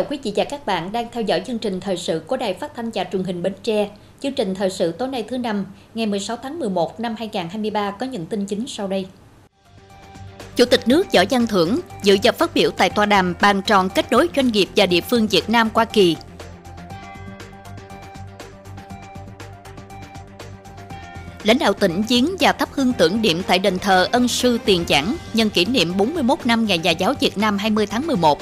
Chào quý vị và các bạn đang theo dõi chương trình thời sự của Đài Phát thanh và Truyền hình Bến Tre. Chương trình thời sự tối nay thứ năm, ngày 16 tháng 11 năm 2023 có những tin chính sau đây. Chủ tịch nước Võ Văn Thưởng dự và phát biểu tại tòa đàm bàn tròn kết nối doanh nghiệp và địa phương Việt Nam qua kỳ. Lãnh đạo tỉnh Giếng và thắp hương tưởng niệm tại đền thờ Ân Sư Tiền Giảng nhân kỷ niệm 41 năm Ngày Nhà giáo Việt Nam 20 tháng 11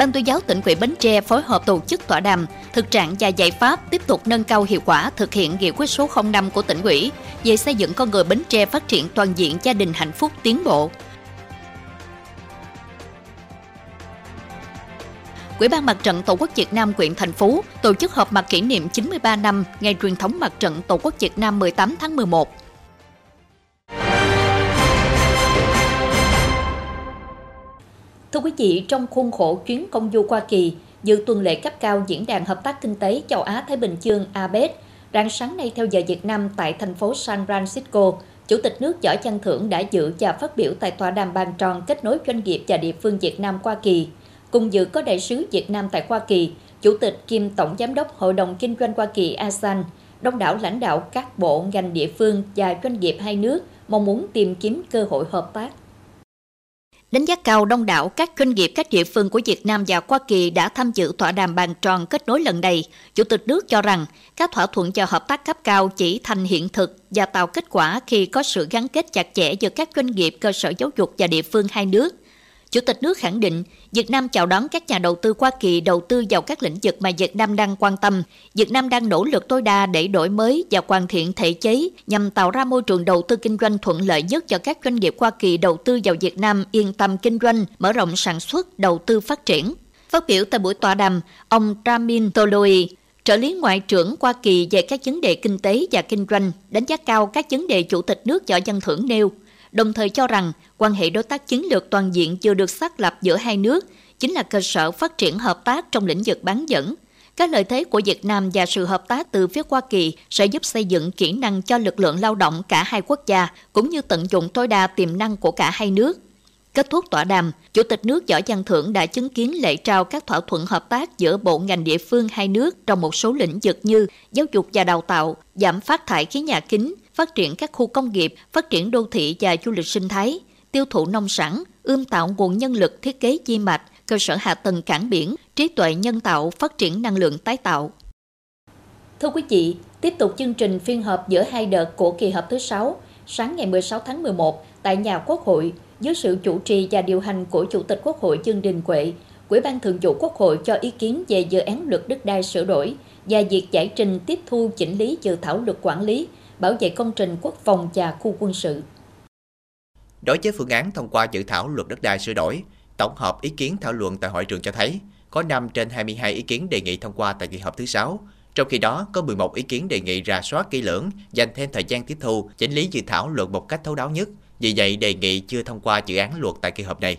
Ban tuyên giáo tỉnh ủy Bến Tre phối hợp tổ chức tọa đàm, thực trạng và giải pháp tiếp tục nâng cao hiệu quả thực hiện nghị quyết số 05 của tỉnh ủy về xây dựng con người Bến Tre phát triển toàn diện gia đình hạnh phúc tiến bộ. Quỹ ban Mặt trận Tổ quốc Việt Nam quyện thành phố tổ chức họp mặt kỷ niệm 93 năm ngày truyền thống Mặt trận Tổ quốc Việt Nam 18 tháng 11 Thưa quý vị, trong khuôn khổ chuyến công du Hoa Kỳ, dự tuần lễ cấp cao Diễn đàn Hợp tác Kinh tế Châu Á-Thái Bình Dương APEC, rạng sáng nay theo giờ Việt Nam tại thành phố San Francisco, Chủ tịch nước Võ Văn Thưởng đã dự và phát biểu tại tòa đàm bàn tròn kết nối doanh nghiệp và địa phương Việt Nam Hoa Kỳ. Cùng dự có đại sứ Việt Nam tại Hoa Kỳ, Chủ tịch kiêm Tổng Giám đốc Hội đồng Kinh doanh Hoa Kỳ ASEAN, đông đảo lãnh đạo các bộ, ngành địa phương và doanh nghiệp hai nước mong muốn tìm kiếm cơ hội hợp tác. Đánh giá cao đông đảo các doanh nghiệp các địa phương của Việt Nam và Hoa Kỳ đã tham dự tọa đàm bàn tròn kết nối lần này. Chủ tịch nước cho rằng các thỏa thuận cho hợp tác cấp cao chỉ thành hiện thực và tạo kết quả khi có sự gắn kết chặt chẽ giữa các doanh nghiệp, cơ sở giáo dục và địa phương hai nước. Chủ tịch nước khẳng định Việt Nam chào đón các nhà đầu tư Hoa Kỳ đầu tư vào các lĩnh vực mà Việt Nam đang quan tâm. Việt Nam đang nỗ lực tối đa để đổi mới và hoàn thiện thể chế nhằm tạo ra môi trường đầu tư kinh doanh thuận lợi nhất cho các doanh nghiệp Hoa Kỳ đầu tư vào Việt Nam yên tâm kinh doanh, mở rộng sản xuất, đầu tư phát triển. Phát biểu tại buổi tọa đàm, ông Ramin Toloi, trợ lý ngoại trưởng Hoa Kỳ về các vấn đề kinh tế và kinh doanh, đánh giá cao các vấn đề chủ tịch nước võ dân thưởng nêu, đồng thời cho rằng quan hệ đối tác chiến lược toàn diện chưa được xác lập giữa hai nước chính là cơ sở phát triển hợp tác trong lĩnh vực bán dẫn. Các lợi thế của Việt Nam và sự hợp tác từ phía Hoa Kỳ sẽ giúp xây dựng kỹ năng cho lực lượng lao động cả hai quốc gia, cũng như tận dụng tối đa tiềm năng của cả hai nước. Kết thúc tọa đàm, Chủ tịch nước Võ Văn Thưởng đã chứng kiến lễ trao các thỏa thuận hợp tác giữa bộ ngành địa phương hai nước trong một số lĩnh vực như giáo dục và đào tạo, giảm phát thải khí nhà kính, phát triển các khu công nghiệp, phát triển đô thị và du lịch sinh thái, tiêu thụ nông sản, ươm tạo nguồn nhân lực thiết kế chi mạch, cơ sở hạ tầng cảng biển, trí tuệ nhân tạo, phát triển năng lượng tái tạo. Thưa quý vị, tiếp tục chương trình phiên họp giữa hai đợt của kỳ họp thứ 6, sáng ngày 16 tháng 11 tại nhà Quốc hội, dưới sự chủ trì và điều hành của Chủ tịch Quốc hội Dương Đình Huệ, Ủy ban Thường vụ Quốc hội cho ý kiến về dự án luật đất đai sửa đổi và việc giải trình tiếp thu chỉnh lý dự thảo luật quản lý, bảo vệ công trình quốc phòng và khu quân sự. Đối với phương án thông qua dự thảo luật đất đai sửa đổi, tổng hợp ý kiến thảo luận tại hội trường cho thấy có 5 trên 22 ý kiến đề nghị thông qua tại kỳ họp thứ 6. Trong khi đó, có 11 ý kiến đề nghị rà soát kỹ lưỡng, dành thêm thời gian tiếp thu, chỉnh lý dự thảo luật một cách thấu đáo nhất. Vì vậy, đề nghị chưa thông qua dự án luật tại kỳ họp này.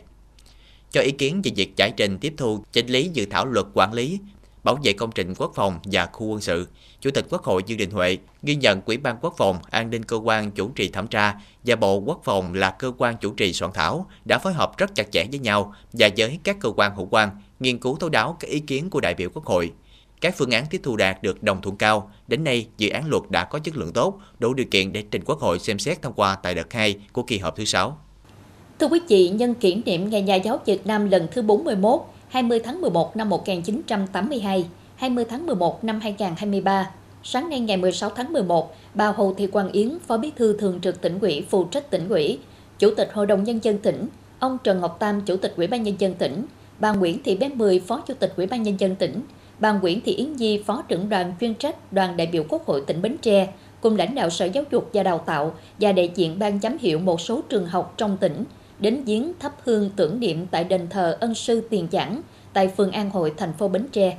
Cho ý kiến về việc giải trình tiếp thu, chỉnh lý dự thảo luật quản lý, bảo vệ công trình quốc phòng và khu quân sự, Chủ tịch Quốc hội Dương Đình Huệ ghi nhận Ủy ban Quốc phòng, An ninh cơ quan chủ trì thẩm tra và Bộ Quốc phòng là cơ quan chủ trì soạn thảo đã phối hợp rất chặt chẽ với nhau và với các cơ quan hữu quan nghiên cứu thấu đáo các ý kiến của đại biểu Quốc hội. Các phương án tiếp thu đạt được đồng thuận cao. Đến nay, dự án luật đã có chất lượng tốt, đủ điều kiện để trình Quốc hội xem xét thông qua tại đợt 2 của kỳ họp thứ 6. Thưa quý vị, nhân kỷ niệm Ngày Nhà giáo Việt Nam lần thứ 41, 20 tháng 11 năm 1982, 20 tháng 11 năm 2023, sáng nay ngày 16 tháng 11, bà Hồ Thị Quang Yến, Phó Bí thư Thường trực tỉnh ủy, phụ trách tỉnh ủy, Chủ tịch Hội đồng Nhân dân tỉnh, ông Trần Ngọc Tam, Chủ tịch Ủy ban Nhân dân tỉnh, bà Nguyễn Thị Bé Mười, Phó Chủ tịch Ủy ban Nhân dân tỉnh, bà Nguyễn Thị Yến Di, Phó trưởng đoàn chuyên trách đoàn đại biểu Quốc hội tỉnh Bến Tre, cùng lãnh đạo Sở Giáo dục và Đào tạo và đại diện ban giám hiệu một số trường học trong tỉnh, đến viếng thắp hương tưởng niệm tại đền thờ ân sư Tiền Giảng tại phường An Hội, thành phố Bến Tre.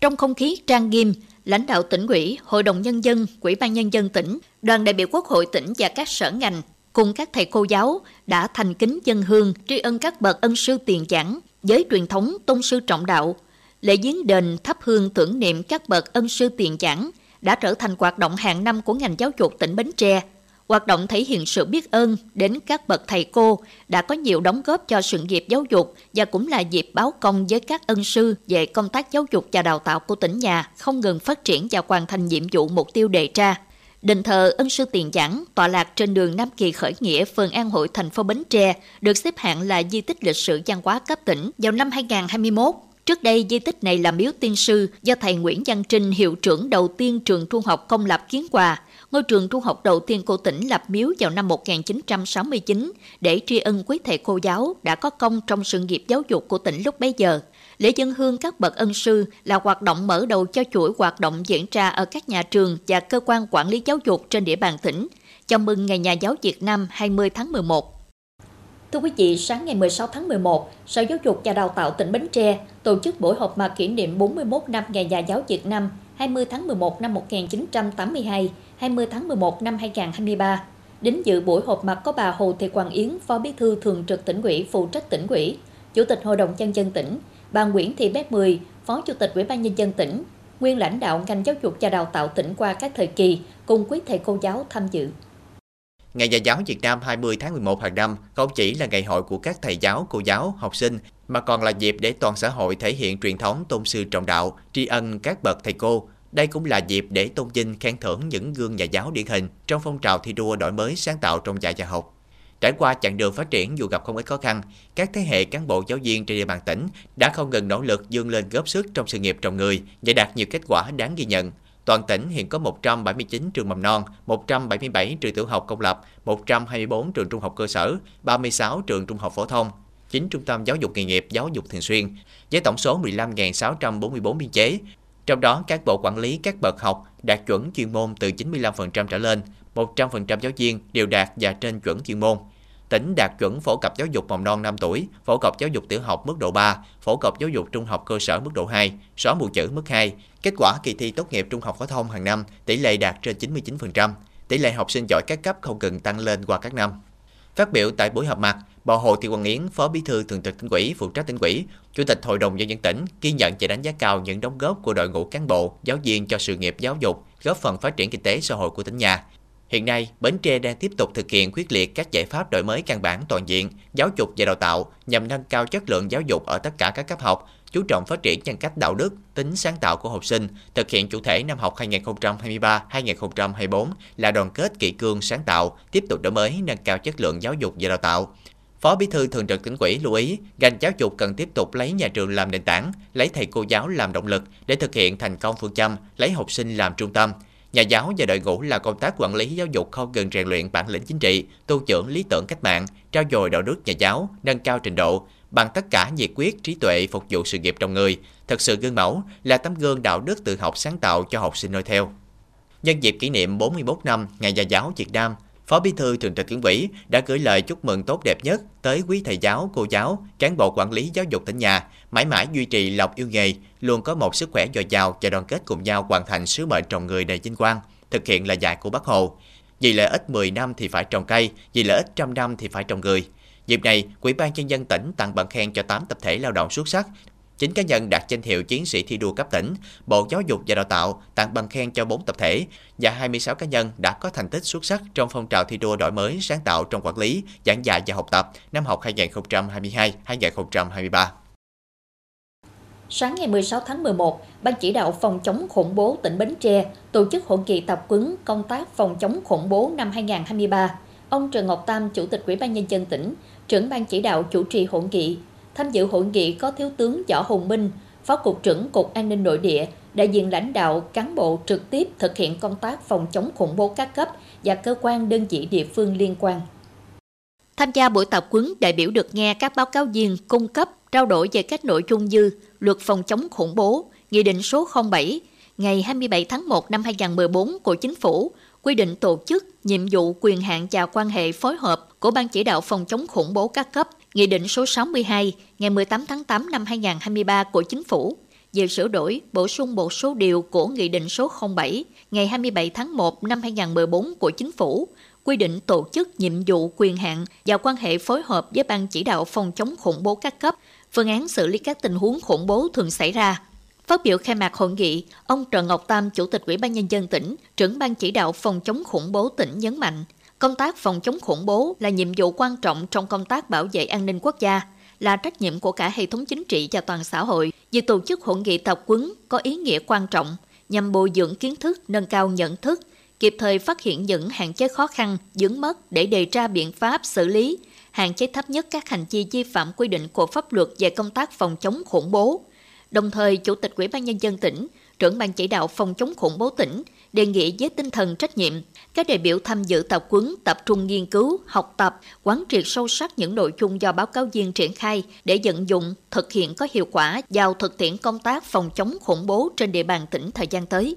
Trong không khí trang nghiêm, lãnh đạo tỉnh ủy, Hội đồng Nhân dân, Quỹ ban Nhân dân tỉnh, đoàn đại biểu Quốc hội tỉnh và các sở ngành cùng các thầy cô giáo đã thành kính dân hương tri ân các bậc ân sư tiền giảng với truyền thống tôn sư trọng đạo. Lễ viếng đền thắp hương tưởng niệm các bậc ân sư tiền giảng đã trở thành hoạt động hàng năm của ngành giáo dục tỉnh Bến Tre. Hoạt động thể hiện sự biết ơn đến các bậc thầy cô đã có nhiều đóng góp cho sự nghiệp giáo dục và cũng là dịp báo công với các ân sư về công tác giáo dục và đào tạo của tỉnh nhà không ngừng phát triển và hoàn thành nhiệm vụ mục tiêu đề ra. Đền thờ ân sư tiền giảng tọa lạc trên đường Nam Kỳ khởi nghĩa, phường An Hội, thành phố Bến Tre, được xếp hạng là di tích lịch sử văn hóa cấp tỉnh vào năm 2021. Trước đây, di tích này là miếu tiên sư do thầy Nguyễn Văn Trinh, hiệu trưởng đầu tiên trường trung học công lập Kiến Hòa, ngôi trường trung học đầu tiên của tỉnh lập miếu vào năm 1969 để tri ân quý thầy cô giáo đã có công trong sự nghiệp giáo dục của tỉnh lúc bấy giờ. Lễ dân hương các bậc ân sư là hoạt động mở đầu cho chuỗi hoạt động diễn ra ở các nhà trường và cơ quan quản lý giáo dục trên địa bàn tỉnh. Chào mừng Ngày Nhà giáo Việt Nam 20 tháng 11. Thưa quý vị, sáng ngày 16 tháng 11, Sở Giáo dục và Đào tạo tỉnh Bến Tre tổ chức buổi họp mặt kỷ niệm 41 năm Ngày Nhà giáo Việt Nam 20 tháng 11 năm 1982, 20 tháng 11 năm 2023. Đến dự buổi họp mặt có bà Hồ Thị Quang Yến, Phó Bí thư Thường trực tỉnh ủy, phụ trách tỉnh ủy, Chủ tịch Hội đồng nhân dân tỉnh, bà Nguyễn Thị Bé Mười, Phó Chủ tịch Ủy ban nhân dân tỉnh, nguyên lãnh đạo ngành giáo dục và đào tạo tỉnh qua các thời kỳ, cùng quý thầy cô giáo tham dự. Ngày Nhà giáo Việt Nam 20 tháng 11 hàng năm không chỉ là ngày hội của các thầy giáo, cô giáo, học sinh, mà còn là dịp để toàn xã hội thể hiện truyền thống tôn sư trọng đạo, tri ân các bậc thầy cô. Đây cũng là dịp để tôn vinh khen thưởng những gương nhà giáo điển hình trong phong trào thi đua đổi mới sáng tạo trong dạy và học. Trải qua chặng đường phát triển dù gặp không ít khó khăn, các thế hệ cán bộ giáo viên trên địa bàn tỉnh đã không ngừng nỗ lực dương lên góp sức trong sự nghiệp trồng người và đạt nhiều kết quả đáng ghi nhận. Toàn tỉnh hiện có 179 trường mầm non, 177 trường tiểu học công lập, 124 trường trung học cơ sở, 36 trường trung học phổ thông, 9 trung tâm giáo dục nghề nghiệp giáo dục thường xuyên, với tổng số 15.644 biên chế. Trong đó, các bộ quản lý các bậc học đạt chuẩn chuyên môn từ 95% trở lên, 100% giáo viên đều đạt và trên chuẩn chuyên môn. Tỉnh đạt chuẩn phổ cập giáo dục mầm non 5 tuổi, phổ cập giáo dục tiểu học mức độ 3, phổ cập giáo dục trung học cơ sở mức độ 2, xóa mù chữ mức 2. Kết quả kỳ thi tốt nghiệp trung học phổ thông hàng năm tỷ lệ đạt trên 99%. Tỷ lệ học sinh giỏi các cấp không ngừng tăng lên qua các năm. Phát biểu tại buổi họp mặt, bà Hồ Thị Quang Yến, Phó Bí thư Thường trực tỉnh ủy, phụ trách tỉnh ủy, Chủ tịch Hội đồng nhân dân tỉnh ghi nhận và đánh giá cao những đóng góp của đội ngũ cán bộ, giáo viên cho sự nghiệp giáo dục, góp phần phát triển kinh tế xã hội của tỉnh nhà. Hiện nay, Bến Tre đang tiếp tục thực hiện quyết liệt các giải pháp đổi mới căn bản toàn diện, giáo dục và đào tạo nhằm nâng cao chất lượng giáo dục ở tất cả các cấp học, chú trọng phát triển nhân cách đạo đức, tính sáng tạo của học sinh, thực hiện chủ thể năm học 2023-2024 là đoàn kết kỷ cương sáng tạo, tiếp tục đổi mới nâng cao chất lượng giáo dục và đào tạo. Phó Bí thư Thường trực tỉnh ủy lưu ý, ngành giáo dục cần tiếp tục lấy nhà trường làm nền tảng, lấy thầy cô giáo làm động lực để thực hiện thành công phương châm, lấy học sinh làm trung tâm. Nhà giáo và đội ngũ là công tác quản lý giáo dục không ngừng rèn luyện bản lĩnh chính trị, tu dưỡng lý tưởng cách mạng, trao dồi đạo đức nhà giáo, nâng cao trình độ, bằng tất cả nhiệt quyết, trí tuệ phục vụ sự nghiệp trong người, thật sự gương mẫu là tấm gương đạo đức tự học sáng tạo cho học sinh noi theo. Nhân dịp kỷ niệm 41 năm Ngày Nhà giáo Việt Nam, Phó Bí thư Thường trực Tỉnh ủy đã gửi lời chúc mừng tốt đẹp nhất tới quý thầy giáo, cô giáo, cán bộ quản lý giáo dục tỉnh nhà, mãi mãi duy trì lòng yêu nghề, luôn có một sức khỏe dồi dào và đoàn kết cùng nhau hoàn thành sứ mệnh trồng người đầy vinh quang, thực hiện lời dạy của Bác Hồ. Vì lợi ích 10 năm thì phải trồng cây, vì lợi ích trăm năm thì phải trồng người. Dịp này, Quỹ ban nhân dân tỉnh tặng bằng khen cho 8 tập thể lao động xuất sắc, 9 cá nhân đạt danh hiệu chiến sĩ thi đua cấp tỉnh, Bộ Giáo dục và Đào tạo tặng bằng khen cho 4 tập thể và 26 cá nhân đã có thành tích xuất sắc trong phong trào thi đua đổi mới sáng tạo trong quản lý, giảng dạy và học tập năm học 2022-2023. Sáng ngày 16 tháng 11, Ban chỉ đạo phòng chống khủng bố tỉnh Bến Tre tổ chức hội nghị tập quấn công tác phòng chống khủng bố năm 2023. Ông Trần Ngọc Tam, Chủ tịch Ủy ban nhân dân tỉnh, trưởng ban chỉ đạo chủ trì hội nghị. Tham dự hội nghị có Thiếu tướng Võ Hùng Minh, Phó Cục trưởng Cục An ninh Nội địa, đại diện lãnh đạo, cán bộ trực tiếp thực hiện công tác phòng chống khủng bố các cấp và cơ quan đơn vị địa phương liên quan. Tham gia buổi tập quấn, đại biểu được nghe các báo cáo viên cung cấp trao đổi về các nội dung như luật phòng chống khủng bố, Nghị định số 07 ngày 27 tháng 1 năm 2014 của Chính phủ quy định tổ chức, nhiệm vụ, quyền hạn và quan hệ phối hợp của Ban chỉ đạo phòng chống khủng bố các cấp, Nghị định số 62 ngày 18 tháng 8 năm 2023 của Chính phủ về sửa đổi, bổ sung một số điều của Nghị định số 07 ngày 27 tháng 1 năm 2014 của Chính phủ quy định tổ chức nhiệm vụ quyền hạn và quan hệ phối hợp với Ban chỉ đạo phòng chống khủng bố các cấp, phương án xử lý các tình huống khủng bố thường xảy ra. Phát biểu khai mạc hội nghị, ông Trần Ngọc Tam, Chủ tịch Ủy ban Nhân dân tỉnh, trưởng ban chỉ đạo phòng chống khủng bố tỉnh nhấn mạnh, Công tác phòng chống khủng bố là nhiệm vụ quan trọng trong công tác bảo vệ an ninh quốc gia, là trách nhiệm của cả hệ thống chính trị và toàn xã hội. Việc tổ chức hội nghị tập quấn có ý nghĩa quan trọng nhằm bồi dưỡng kiến thức, nâng cao nhận thức, kịp thời phát hiện những hạn chế khó khăn, dướng mất để đề ra biện pháp xử lý, hạn chế thấp nhất các hành vi vi phạm quy định của pháp luật về công tác phòng chống khủng bố. Đồng thời, Chủ tịch Ủy ban Nhân dân tỉnh, trưởng ban chỉ đạo phòng chống khủng bố tỉnh đề nghị với tinh thần trách nhiệm, các đại biểu tham dự tập quấn tập trung nghiên cứu, học tập, quán triệt sâu sắc những nội dung do báo cáo viên triển khai để vận dụng, thực hiện có hiệu quả vào thực tiễn công tác phòng chống khủng bố trên địa bàn tỉnh thời gian tới.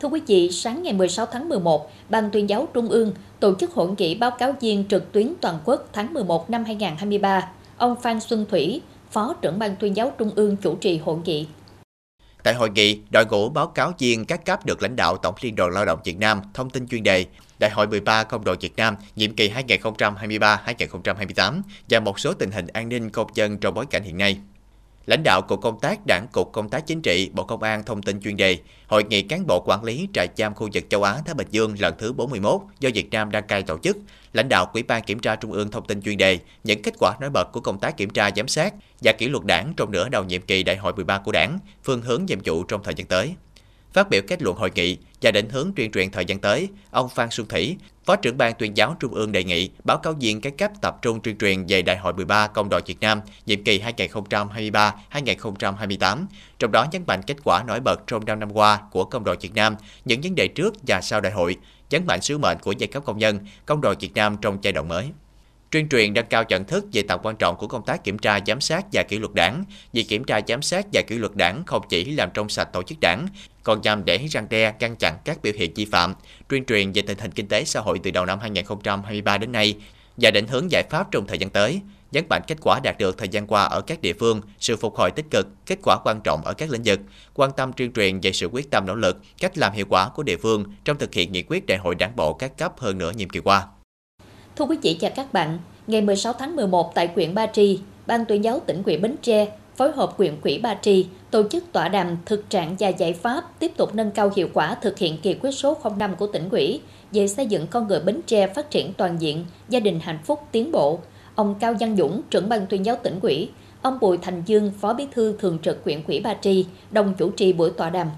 Thưa quý vị, sáng ngày 16 tháng 11, Ban tuyên giáo Trung ương tổ chức hội nghị báo cáo viên trực tuyến toàn quốc tháng 11 năm 2023. Ông Phan Xuân Thủy, Phó trưởng Ban tuyên giáo Trung ương chủ trì hội nghị. Tại hội nghị, đội ngũ báo cáo viên các cấp được lãnh đạo Tổng Liên đoàn Lao động Việt Nam thông tin chuyên đề Đại hội 13 Công đoàn Việt Nam nhiệm kỳ 2023-2028 và một số tình hình an ninh công dân trong bối cảnh hiện nay. Lãnh đạo Cục Công tác Đảng Cục Công tác Chính trị Bộ Công an thông tin chuyên đề Hội nghị cán bộ quản lý trại giam khu vực châu Á Thái Bình Dương lần thứ 41 do Việt Nam đăng cai tổ chức. Lãnh đạo Ủy ban Kiểm tra Trung ương thông tin chuyên đề những kết quả nổi bật của công tác kiểm tra giám sát và kỷ luật đảng trong nửa đầu nhiệm kỳ Đại hội 13 của Đảng, phương hướng nhiệm vụ trong thời gian tới. Phát biểu kết luận hội nghị và định hướng tuyên truyền thời gian tới, ông Phan Xuân Thủy, Phó trưởng ban tuyên giáo Trung ương đề nghị báo cáo viên các cấp tập trung tuyên truyền về Đại hội 13 Công đoàn Việt Nam nhiệm kỳ 2023-2028, trong đó nhấn mạnh kết quả nổi bật trong 5 năm qua của Công đoàn Việt Nam, những vấn đề trước và sau đại hội, nhấn mạnh sứ mệnh của giai cấp công nhân, Công đoàn Việt Nam trong giai đoạn mới tuyên truyền nâng cao nhận thức về tầm quan trọng của công tác kiểm tra giám sát và kỷ luật đảng. vì kiểm tra giám sát và kỷ luật đảng không chỉ làm trong sạch tổ chức đảng, còn nhằm để răng đe, ngăn chặn các biểu hiện vi phạm, tuyên truyền về tình hình kinh tế xã hội từ đầu năm 2023 đến nay và định hướng giải pháp trong thời gian tới, nhấn mạnh kết quả đạt được thời gian qua ở các địa phương, sự phục hồi tích cực, kết quả quan trọng ở các lĩnh vực, quan tâm tuyên truyền về sự quyết tâm nỗ lực, cách làm hiệu quả của địa phương trong thực hiện nghị quyết đại hội đảng bộ các cấp hơn nửa nhiệm kỳ qua. Thưa quý vị và các bạn, ngày 16 tháng 11 tại huyện Ba Tri, Ban tuyên giáo tỉnh ủy Bến Tre phối hợp quyện quỹ Ba Tri tổ chức tọa đàm thực trạng và giải pháp tiếp tục nâng cao hiệu quả thực hiện kỳ quyết số 05 của tỉnh ủy về xây dựng con người Bến Tre phát triển toàn diện, gia đình hạnh phúc tiến bộ. Ông Cao Văn Dũng, trưởng ban tuyên giáo tỉnh ủy, ông Bùi Thành Dương, phó bí thư thường trực quyện quỹ Ba Tri, đồng chủ trì buổi tọa đàm.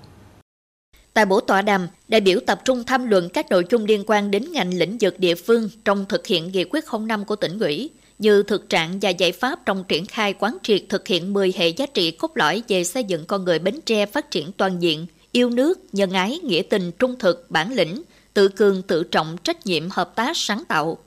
Tại buổi tọa đàm, đại biểu tập trung tham luận các nội dung liên quan đến ngành lĩnh vực địa phương trong thực hiện nghị quyết 05 của tỉnh ủy, như thực trạng và giải pháp trong triển khai quán triệt thực hiện 10 hệ giá trị cốt lõi về xây dựng con người Bến Tre phát triển toàn diện, yêu nước, nhân ái, nghĩa tình, trung thực, bản lĩnh, tự cường, tự trọng, trách nhiệm, hợp tác, sáng tạo.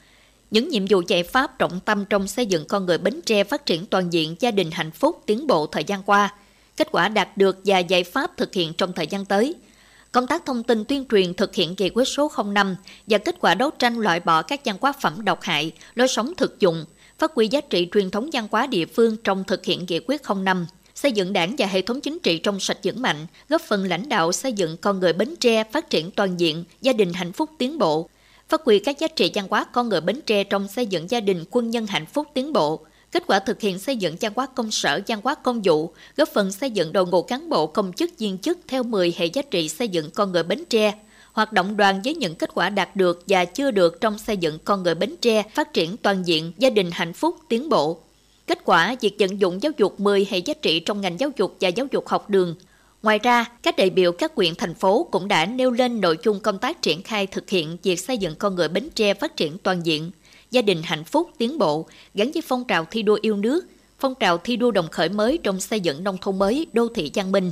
Những nhiệm vụ giải pháp trọng tâm trong xây dựng con người Bến Tre phát triển toàn diện, gia đình hạnh phúc, tiến bộ thời gian qua, kết quả đạt được và giải pháp thực hiện trong thời gian tới – công tác thông tin tuyên truyền thực hiện nghị quyết số 05 và kết quả đấu tranh loại bỏ các văn hóa phẩm độc hại, lối sống thực dụng, phát huy giá trị truyền thống văn hóa địa phương trong thực hiện nghị quyết 05, xây dựng đảng và hệ thống chính trị trong sạch vững mạnh, góp phần lãnh đạo xây dựng con người Bến Tre phát triển toàn diện, gia đình hạnh phúc tiến bộ, phát huy các giá trị văn hóa con người Bến Tre trong xây dựng gia đình quân nhân hạnh phúc tiến bộ, kết quả thực hiện xây dựng văn hóa công sở, văn hóa công vụ, góp phần xây dựng đội ngũ cán bộ công chức viên chức theo 10 hệ giá trị xây dựng con người Bến Tre, hoạt động đoàn với những kết quả đạt được và chưa được trong xây dựng con người Bến Tre, phát triển toàn diện, gia đình hạnh phúc, tiến bộ. Kết quả, việc vận dụng giáo dục 10 hệ giá trị trong ngành giáo dục và giáo dục học đường. Ngoài ra, các đại biểu các quyện thành phố cũng đã nêu lên nội dung công tác triển khai thực hiện việc xây dựng con người Bến Tre phát triển toàn diện, gia đình hạnh phúc tiến bộ gắn với phong trào thi đua yêu nước, phong trào thi đua đồng khởi mới trong xây dựng nông thôn mới, đô thị văn minh.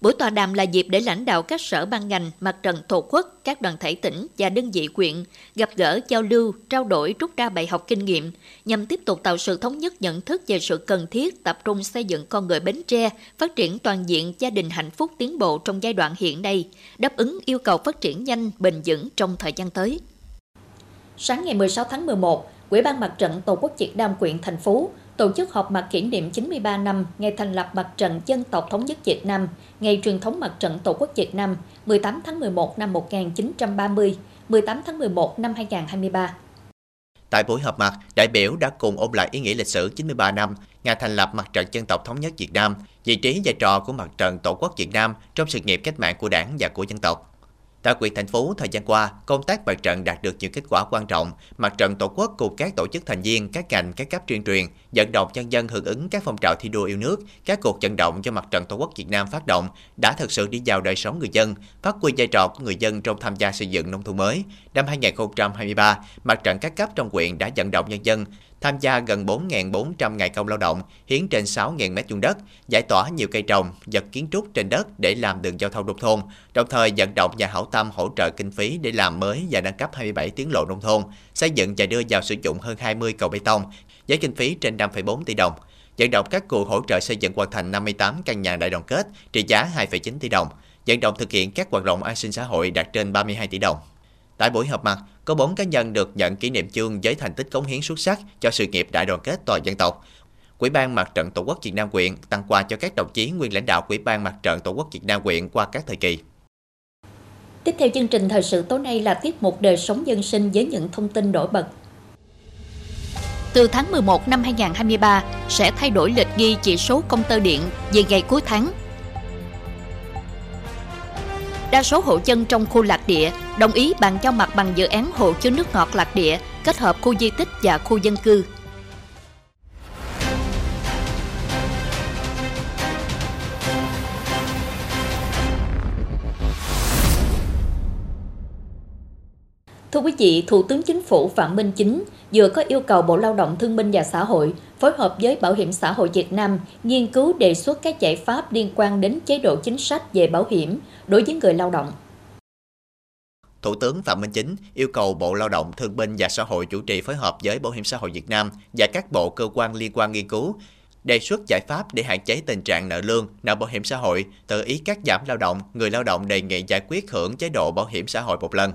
Buổi tọa đàm là dịp để lãnh đạo các sở ban ngành, mặt trận tổ quốc, các đoàn thể tỉnh và đơn vị quyện gặp gỡ, giao lưu, trao đổi, rút ra bài học kinh nghiệm nhằm tiếp tục tạo sự thống nhất nhận thức về sự cần thiết tập trung xây dựng con người Bến Tre, phát triển toàn diện gia đình hạnh phúc tiến bộ trong giai đoạn hiện nay, đáp ứng yêu cầu phát triển nhanh, bền vững trong thời gian tới. Sáng ngày 16 tháng 11, Ủy ban Mặt trận Tổ quốc Việt Nam quyện thành phố tổ chức họp mặt kỷ niệm 93 năm ngày thành lập Mặt trận Dân tộc Thống nhất Việt Nam, ngày truyền thống Mặt trận Tổ quốc Việt Nam 18 tháng 11 năm 1930, 18 tháng 11 năm 2023. Tại buổi họp mặt, đại biểu đã cùng ôn lại ý nghĩa lịch sử 93 năm ngày thành lập Mặt trận Dân tộc Thống nhất Việt Nam, vị trí vai trò của Mặt trận Tổ quốc Việt Nam trong sự nghiệp cách mạng của Đảng và của dân tộc. Tại quyền thành phố thời gian qua, công tác mặt trận đạt được những kết quả quan trọng. Mặt trận Tổ quốc cùng các tổ chức thành viên, các ngành, các cấp tuyên truyền, vận động nhân dân hưởng ứng các phong trào thi đua yêu nước, các cuộc vận động do Mặt trận Tổ quốc Việt Nam phát động đã thực sự đi vào đời sống người dân, phát huy vai trò của người dân trong tham gia xây dựng nông thôn mới. Năm 2023, mặt trận các cấp trong quyện đã vận động nhân dân tham gia gần 4.400 ngày công lao động, hiến trên 6.000 mét vuông đất, giải tỏa nhiều cây trồng, vật kiến trúc trên đất để làm đường giao thông nông thôn, đồng thời vận động nhà hảo tâm hỗ trợ kinh phí để làm mới và nâng cấp 27 tuyến lộ nông thôn, xây dựng và đưa vào sử dụng hơn 20 cầu bê tông, với kinh phí trên 5,4 tỷ đồng. Vận động các cuộc hỗ trợ xây dựng hoàn thành 58 căn nhà đại đoàn kết trị giá 2,9 tỷ đồng. Vận động thực hiện các hoạt động an sinh xã hội đạt trên 32 tỷ đồng. Tại buổi họp mặt, có 4 cá nhân được nhận kỷ niệm chương với thành tích cống hiến xuất sắc cho sự nghiệp đại đoàn kết toàn dân tộc. Quỹ ban Mặt trận Tổ quốc Việt Nam quyện tặng quà cho các đồng chí nguyên lãnh đạo Quỹ ban Mặt trận Tổ quốc Việt Nam quyện qua các thời kỳ. Tiếp theo chương trình thời sự tối nay là tiết mục đời sống dân sinh với những thông tin nổi bật. Từ tháng 11 năm 2023 sẽ thay đổi lịch ghi chỉ số công tơ điện về ngày cuối tháng Đa số hộ dân trong khu lạc địa đồng ý bàn giao mặt bằng dự án hồ chứa nước ngọt lạc địa kết hợp khu di tích và khu dân cư. Thưa quý vị, Thủ tướng Chính phủ Phạm Minh Chính vừa có yêu cầu Bộ Lao động Thương binh và Xã hội phối hợp với Bảo hiểm xã hội Việt Nam nghiên cứu đề xuất các giải pháp liên quan đến chế độ chính sách về bảo hiểm đối với người lao động. Thủ tướng Phạm Minh Chính yêu cầu Bộ Lao động Thương binh và Xã hội chủ trì phối hợp với Bảo hiểm xã hội Việt Nam và các bộ cơ quan liên quan nghiên cứu đề xuất giải pháp để hạn chế tình trạng nợ lương, nợ bảo hiểm xã hội, tự ý cắt giảm lao động, người lao động đề nghị giải quyết hưởng chế độ bảo hiểm xã hội một lần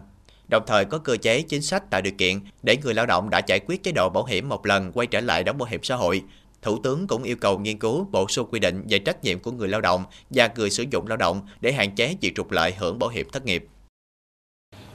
đồng thời có cơ chế chính sách tạo điều kiện để người lao động đã giải quyết chế độ bảo hiểm một lần quay trở lại đóng bảo hiểm xã hội. Thủ tướng cũng yêu cầu nghiên cứu bổ sung quy định về trách nhiệm của người lao động và người sử dụng lao động để hạn chế việc trục lợi hưởng bảo hiểm thất nghiệp.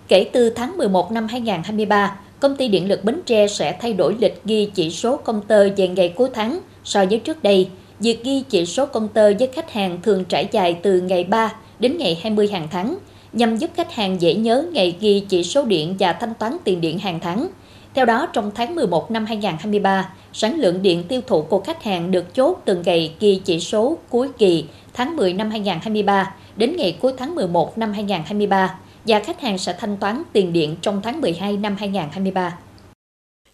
Kể từ tháng 11 năm 2023, công ty điện lực Bến Tre sẽ thay đổi lịch ghi chỉ số công tơ về ngày cuối tháng so với trước đây. Việc ghi chỉ số công tơ với khách hàng thường trải dài từ ngày 3 đến ngày 20 hàng tháng, nhằm giúp khách hàng dễ nhớ ngày ghi chỉ số điện và thanh toán tiền điện hàng tháng. Theo đó, trong tháng 11 năm 2023, sản lượng điện tiêu thụ của khách hàng được chốt từng ngày ghi chỉ số cuối kỳ tháng 10 năm 2023 đến ngày cuối tháng 11 năm 2023 và khách hàng sẽ thanh toán tiền điện trong tháng 12 năm 2023.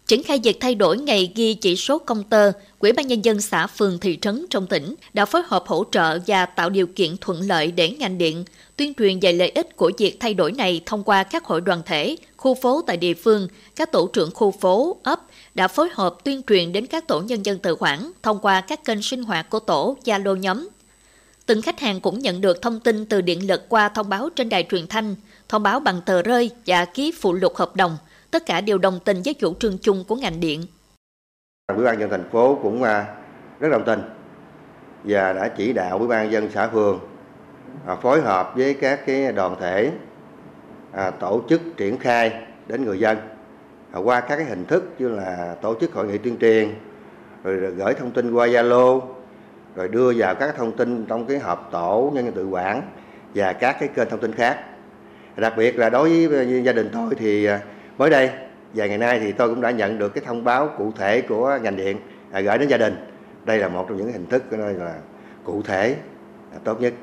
Triển khai việc thay đổi ngày ghi chỉ số công tơ, Quỹ ban nhân dân xã phường thị trấn trong tỉnh đã phối hợp hỗ trợ và tạo điều kiện thuận lợi để ngành điện tuyên truyền về lợi ích của việc thay đổi này thông qua các hội đoàn thể, khu phố tại địa phương, các tổ trưởng khu phố, ấp đã phối hợp tuyên truyền đến các tổ nhân dân tự quản thông qua các kênh sinh hoạt của tổ, Zalo nhóm. Từng khách hàng cũng nhận được thông tin từ điện lực qua thông báo trên đài truyền thanh, thông báo bằng tờ rơi và ký phụ lục hợp đồng. Tất cả đều đồng tình với chủ trương chung của ngành điện. Ủy ban dân thành phố cũng à, rất đồng tình và đã chỉ đạo Ủy ban dân xã phường à, phối hợp với các cái đoàn thể à, tổ chức triển khai đến người dân qua các cái hình thức như là tổ chức hội nghị tuyên truyền rồi, gửi thông tin qua Zalo rồi đưa vào các thông tin trong cái họp tổ nhân tự quản và các cái kênh thông tin khác đặc biệt là đối với gia đình tôi thì mới đây vài ngày nay thì tôi cũng đã nhận được cái thông báo cụ thể của ngành điện à, gửi đến gia đình đây là một trong những hình thức là cụ thể là tốt nhất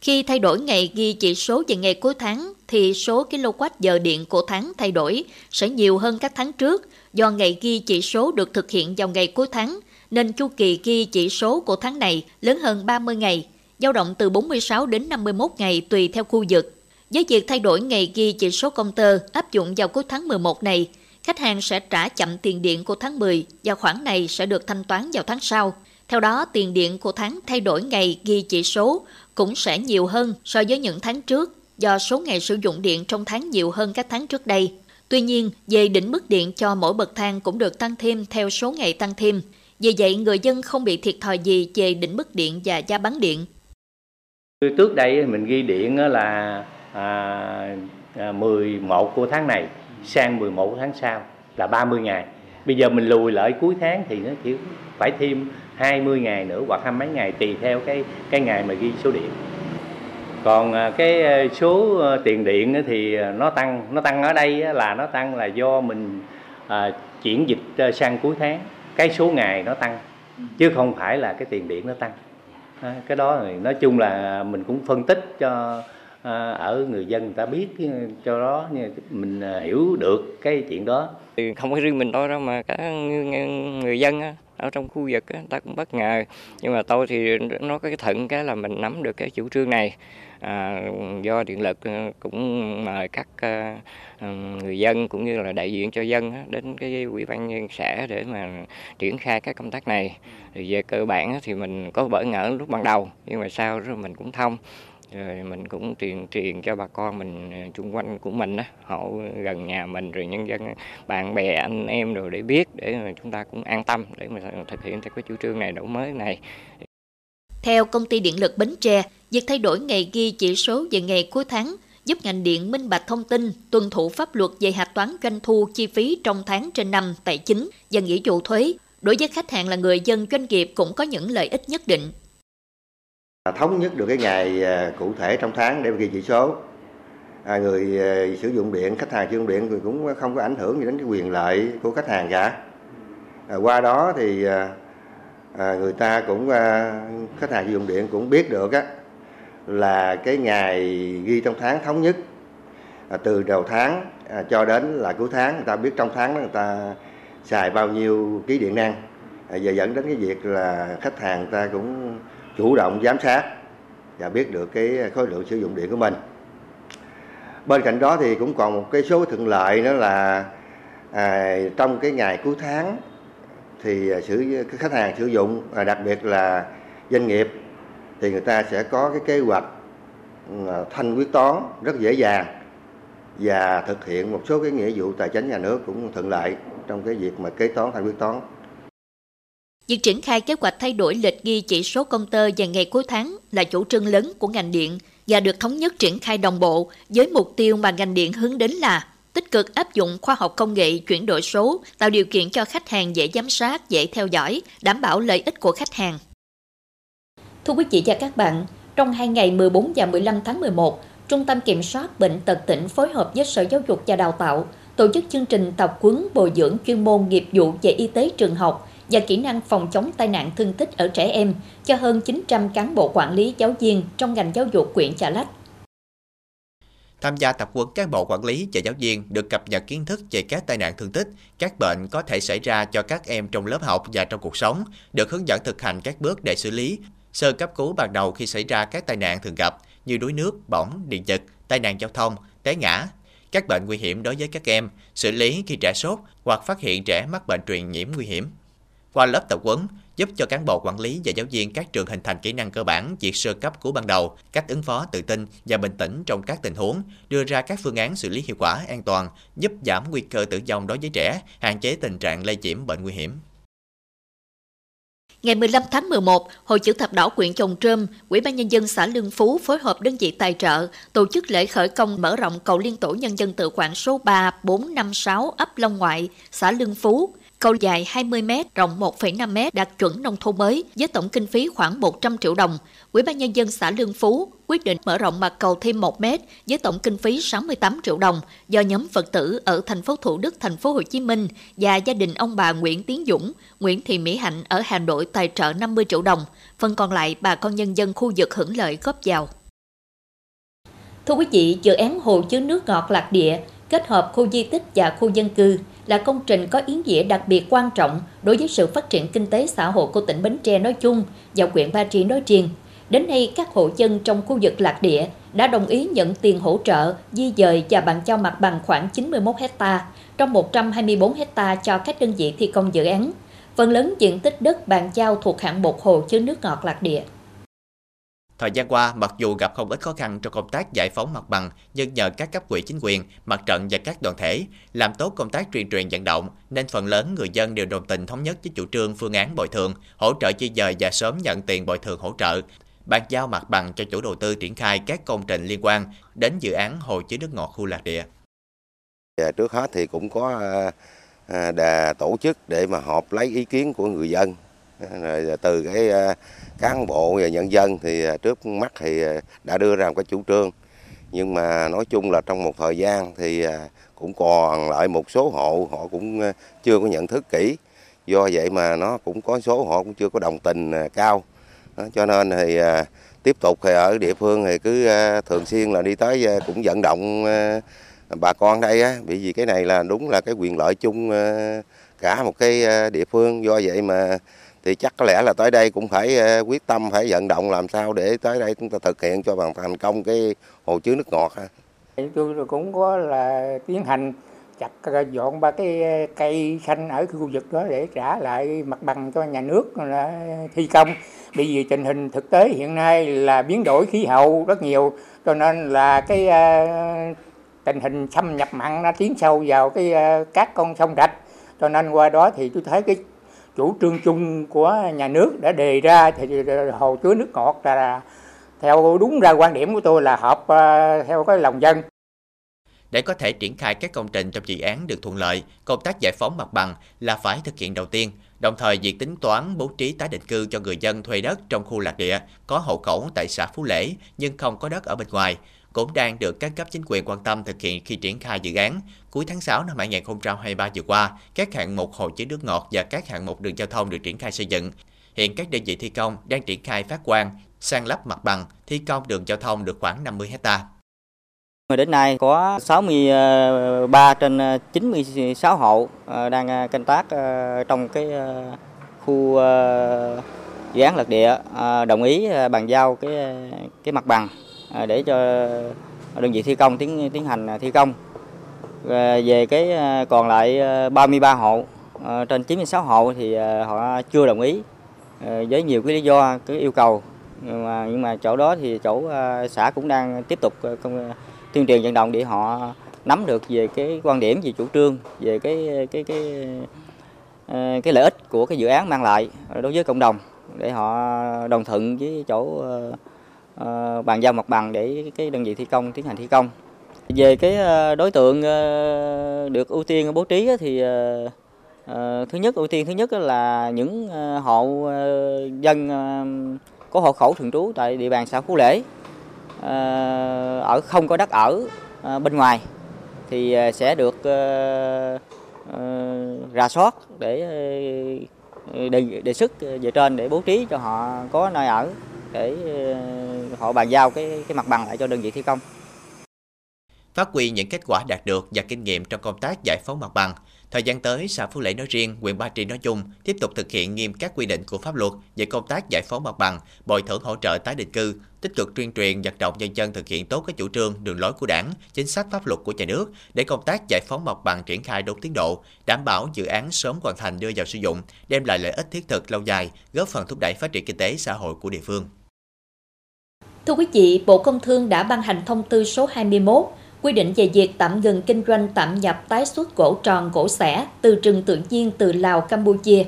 khi thay đổi ngày ghi chỉ số về ngày cuối tháng thì số kWh giờ điện của tháng thay đổi sẽ nhiều hơn các tháng trước do ngày ghi chỉ số được thực hiện vào ngày cuối tháng nên chu kỳ ghi chỉ số của tháng này lớn hơn 30 ngày, dao động từ 46 đến 51 ngày tùy theo khu vực. Với việc thay đổi ngày ghi chỉ số công tơ áp dụng vào cuối tháng 11 này, khách hàng sẽ trả chậm tiền điện của tháng 10 và khoản này sẽ được thanh toán vào tháng sau. Theo đó, tiền điện của tháng thay đổi ngày ghi chỉ số cũng sẽ nhiều hơn so với những tháng trước do số ngày sử dụng điện trong tháng nhiều hơn các tháng trước đây. Tuy nhiên, về đỉnh mức điện cho mỗi bậc thang cũng được tăng thêm theo số ngày tăng thêm. Vì vậy, người dân không bị thiệt thòi gì về đỉnh mức điện và giá bán điện. Trước đây mình ghi điện là à, à 11 của tháng này sang 11 của tháng sau là 30 ngày. Bây giờ mình lùi lại cuối tháng thì nó chỉ phải thêm 20 ngày nữa hoặc hai mấy ngày tùy theo cái cái ngày mà ghi số điện. Còn à, cái à, số tiền điện thì nó tăng nó tăng ở đây là nó tăng là do mình à, chuyển dịch sang cuối tháng. Cái số ngày nó tăng chứ không phải là cái tiền điện nó tăng. Cái đó thì nói chung là mình cũng phân tích cho Ờ, ở người dân người ta biết cho đó mình ờ, hiểu được cái chuyện đó. Không phải riêng mình tôi đâu mà cả người dân ở trong khu vực người ta cũng bất ngờ. Nhưng mà tôi thì nó có cái thận cái là mình nắm được cái chủ trương này. À, do điện lực ờ, cũng mời các người dân cũng như là đại diện cho dân đến cái ủy ban nhân xã để mà triển khai các công tác này. Thì về cơ bản thì mình có bỡ ngỡ lúc ban đầu nhưng mà sau rồi mình cũng thông rồi mình cũng truyền truyền cho bà con mình à, chung quanh của mình á họ gần nhà mình rồi nhân dân bạn bè anh em rồi để biết để mà chúng ta cũng an tâm để mà thực hiện theo cái chủ trương này đổi mới này theo công ty điện lực Bến Tre, việc thay đổi ngày ghi chỉ số về ngày cuối tháng giúp ngành điện minh bạch thông tin, tuân thủ pháp luật về hạch toán doanh thu chi phí trong tháng trên năm tài chính và nghĩa vụ thuế. Đối với khách hàng là người dân doanh nghiệp cũng có những lợi ích nhất định. À, thống nhất được cái ngày à, cụ thể trong tháng để ghi chỉ số. À, người à, sử dụng điện, khách hàng sử dụng điện cũng không có ảnh hưởng gì đến cái quyền lợi của khách hàng cả. À, qua đó thì à, người ta cũng à, khách hàng sử dụng điện cũng biết được á là cái ngày ghi trong tháng thống nhất à, từ đầu tháng à, cho đến là cuối tháng người ta biết trong tháng đó người ta xài bao nhiêu ký điện năng à, và dẫn đến cái việc là khách hàng người ta cũng chủ động giám sát và biết được cái khối lượng sử dụng điện của mình bên cạnh đó thì cũng còn một cái số thuận lợi nữa là à, trong cái ngày cuối tháng thì à, sử khách hàng sử dụng à, đặc biệt là doanh nghiệp thì người ta sẽ có cái kế hoạch ừ, thanh quyết toán rất dễ dàng và thực hiện một số cái nghĩa vụ tài chính nhà nước cũng thuận lợi trong cái việc mà kế toán thanh quyết toán. Việc triển khai kế hoạch thay đổi lịch ghi chỉ số công tơ vào ngày cuối tháng là chủ trương lớn của ngành điện và được thống nhất triển khai đồng bộ với mục tiêu mà ngành điện hướng đến là tích cực áp dụng khoa học công nghệ chuyển đổi số, tạo điều kiện cho khách hàng dễ giám sát, dễ theo dõi, đảm bảo lợi ích của khách hàng. Thưa quý vị và các bạn, trong hai ngày 14 và 15 tháng 11, Trung tâm Kiểm soát Bệnh tật tỉnh phối hợp với Sở Giáo dục và Đào tạo tổ chức chương trình tập huấn bồi dưỡng chuyên môn nghiệp vụ về y tế trường học và kỹ năng phòng chống tai nạn thương tích ở trẻ em cho hơn 900 cán bộ quản lý giáo viên trong ngành giáo dục quyện Chợ Lách. Tham gia tập huấn cán bộ quản lý và giáo viên được cập nhật kiến thức về các tai nạn thương tích, các bệnh có thể xảy ra cho các em trong lớp học và trong cuộc sống, được hướng dẫn thực hành các bước để xử lý, sơ cấp cứu ban đầu khi xảy ra các tai nạn thường gặp như đuối nước, bỏng, điện giật, tai nạn giao thông, té ngã, các bệnh nguy hiểm đối với các em, xử lý khi trẻ sốt hoặc phát hiện trẻ mắc bệnh truyền nhiễm nguy hiểm. Qua lớp tập huấn, giúp cho cán bộ quản lý và giáo viên các trường hình thành kỹ năng cơ bản việc sơ cấp cứu ban đầu, cách ứng phó tự tin và bình tĩnh trong các tình huống, đưa ra các phương án xử lý hiệu quả, an toàn, giúp giảm nguy cơ tử vong đối với trẻ, hạn chế tình trạng lây nhiễm bệnh nguy hiểm. Ngày 15 tháng 11, Hội chữ thập đỏ quyện Chồng Trơm, Ủy ban nhân dân xã Lương Phú phối hợp đơn vị tài trợ tổ chức lễ khởi công mở rộng cầu liên tổ nhân dân tự quản số 3 456 ấp Long Ngoại, xã Lương Phú Cầu dài 20 m, rộng 1,5 m đạt chuẩn nông thôn mới với tổng kinh phí khoảng 100 triệu đồng. Ủy ban nhân dân xã Lương Phú quyết định mở rộng mặt cầu thêm 1 m với tổng kinh phí 68 triệu đồng do nhóm Phật tử ở thành phố Thủ Đức, thành phố Hồ Chí Minh và gia đình ông bà Nguyễn Tiến Dũng, Nguyễn Thị Mỹ Hạnh ở Hà Nội tài trợ 50 triệu đồng. Phần còn lại bà con nhân dân khu vực hưởng lợi góp vào. Thưa quý vị, dự án hồ chứa nước ngọt lạc địa kết hợp khu di tích và khu dân cư là công trình có ý nghĩa đặc biệt quan trọng đối với sự phát triển kinh tế xã hội của tỉnh Bến Tre nói chung và huyện Ba Tri nói riêng. Đến nay, các hộ dân trong khu vực lạc địa đã đồng ý nhận tiền hỗ trợ, di dời và bàn giao mặt bằng khoảng 91 hecta trong 124 hecta cho các đơn vị thi công dự án. Phần lớn diện tích đất bàn giao thuộc hạng một hồ chứa nước ngọt lạc địa. Thời gian qua, mặc dù gặp không ít khó khăn trong công tác giải phóng mặt bằng, nhưng nhờ các cấp quỹ chính quyền, mặt trận và các đoàn thể làm tốt công tác truyền truyền vận động, nên phần lớn người dân đều đồng tình thống nhất với chủ trương phương án bồi thường, hỗ trợ di dời và sớm nhận tiền bồi thường hỗ trợ, bàn giao mặt bằng cho chủ đầu tư triển khai các công trình liên quan đến dự án hồ chứa nước ngọt khu lạc địa. Và trước hết thì cũng có à, à, đà tổ chức để mà họp lấy ý kiến của người dân rồi à, từ cái à, cán bộ và nhân dân thì à, trước mắt thì đã đưa ra một cái chủ trương. Nhưng mà nói chung là trong một thời gian thì cũng còn lại một số hộ họ cũng chưa có nhận thức kỹ. Do vậy mà nó cũng có số họ cũng chưa có đồng tình cao. Đó, cho nên thì tiếp tục thì ở địa phương thì cứ thường xuyên là đi tới cũng vận động bà con đây á. Bởi vì cái này là đúng là cái quyền lợi chung cả một cái địa phương. Do vậy mà thì chắc có lẽ là tới đây cũng phải ờ, quyết tâm, phải vận động làm sao để tới đây chúng ta thực hiện cho bằng thành công cái hồ chứa nước ngọt tôi cũng có là tiến hành chặt ờ, dọn ba cái ờ, cây xanh ở khu vực đó để trả lại mặt bằng cho nhà nước là thi công. Bởi vì tình hình thực tế hiện nay là biến đổi khí hậu rất nhiều, cho nên là cái tình hình xâm nhập mặn nó tiến sâu vào cái các con sông rạch. Cho nên qua đó thì tôi thấy cái chủ trương chung của nhà nước đã đề ra thì hồ chứa nước ngọt là theo đúng ra quan điểm của tôi là hợp ờ, theo cái lòng dân để có thể triển khai các công trình trong dự án được thuận lợi, công tác giải phóng mặt bằng là phải thực hiện đầu tiên. Đồng thời, việc tính toán bố trí tái định cư cho người dân thuê đất trong khu lạc địa có hộ khẩu tại xã Phú Lễ nhưng không có đất ở bên ngoài cũng đang được các cấp chính quyền quan tâm thực hiện khi triển khai dự án. Cuối tháng 6 năm 2023 vừa qua, các hạng mục hồ chứa nước ngọt và các hạng mục đường giao thông được triển khai xây dựng. Hiện các đơn vị thi công đang triển khai phát quang, san lấp mặt bằng, thi công đường giao thông được khoảng 50 hectare. Đến nay có 63 ờ, trên ờ, 96 hộ ờ, đang canh tác trong cái khu dự án lật địa đồng ý bàn giao cái cái mặt bằng để cho đơn vị thi công tiến tiến hành thi công. Về cái còn lại 33 hộ trên 96 hộ thì họ chưa đồng ý với nhiều cái lý do, cái yêu cầu nhưng mà nhưng mà chỗ đó thì chỗ xã cũng đang tiếp tục công tuyên truyền vận động để họ nắm được về cái quan điểm về chủ trương về cái cái cái ờ, cái lợi ích của cái dự án mang lại đối với cộng đồng để họ đồng thuận với chỗ uh, bàn giao mặt bằng để cái đơn vị thi công tiến hành thi công. Về cái đối tượng được ưu tiên bố trí thì thứ nhất ưu tiên thứ nhất là những hộ dân có hộ khẩu thường trú tại địa bàn xã Phú Lễ. Ờ, ở không có đất ở ờ, bên ngoài thì ờ, sẽ được rà soát để đề, đề xuất về trên để bố trí cho họ có nơi ở để họ bàn giao cái cái mặt bằng lại cho đơn vị thi công. Phát huy những kết quả đạt được và kinh nghiệm trong công tác giải phóng mặt bằng, Thời gian tới, xã Phú Lễ nói riêng, huyện Ba Tri nói chung tiếp tục thực hiện nghiêm các quy định của pháp luật về công tác giải phóng mặt bằng, bồi thường hỗ trợ tái định cư, tích cực tuyên truyền vận động nhân dân thực hiện tốt các chủ trương, đường lối của Đảng, chính sách pháp luật của nhà nước để công tác giải phóng mặt bằng triển khai đúng tiến độ, đảm bảo dự án sớm hoàn thành đưa vào sử dụng, đem lại lợi ích thiết thực lâu dài, góp phần thúc đẩy phát triển kinh tế xã hội của địa phương. Thưa quý vị, Bộ Công Thương đã ban hành thông tư số 21 quy định về việc tạm ngừng kinh doanh tạm nhập tái xuất gỗ tròn gỗ xẻ từ rừng tự nhiên từ Lào, Campuchia.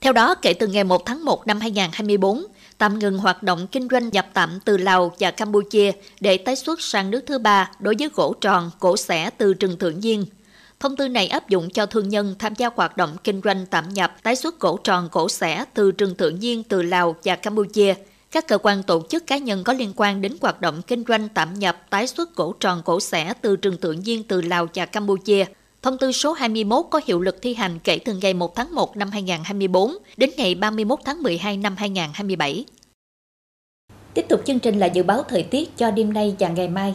Theo đó, kể từ ngày 1 tháng 1 năm 2024, tạm ngừng hoạt động kinh doanh nhập tạm từ Lào và Campuchia để tái xuất sang nước thứ ba đối với gỗ tròn, gỗ xẻ từ rừng tự nhiên. Thông tư này áp dụng cho thương nhân tham gia hoạt động kinh doanh tạm nhập tái xuất gỗ tròn, gỗ xẻ từ rừng tự nhiên từ Lào và Campuchia – các cơ quan tổ chức cá nhân có liên quan đến hoạt động kinh doanh tạm nhập, tái xuất gỗ tròn gỗ xẻ từ rừng tự nhiên từ Lào và Campuchia. Thông tư số 21 có hiệu lực thi hành kể từ ngày 1 tháng 1 năm 2024 đến ngày 31 tháng 12 năm 2027. Tiếp tục chương trình là dự báo thời tiết cho đêm nay và ngày mai.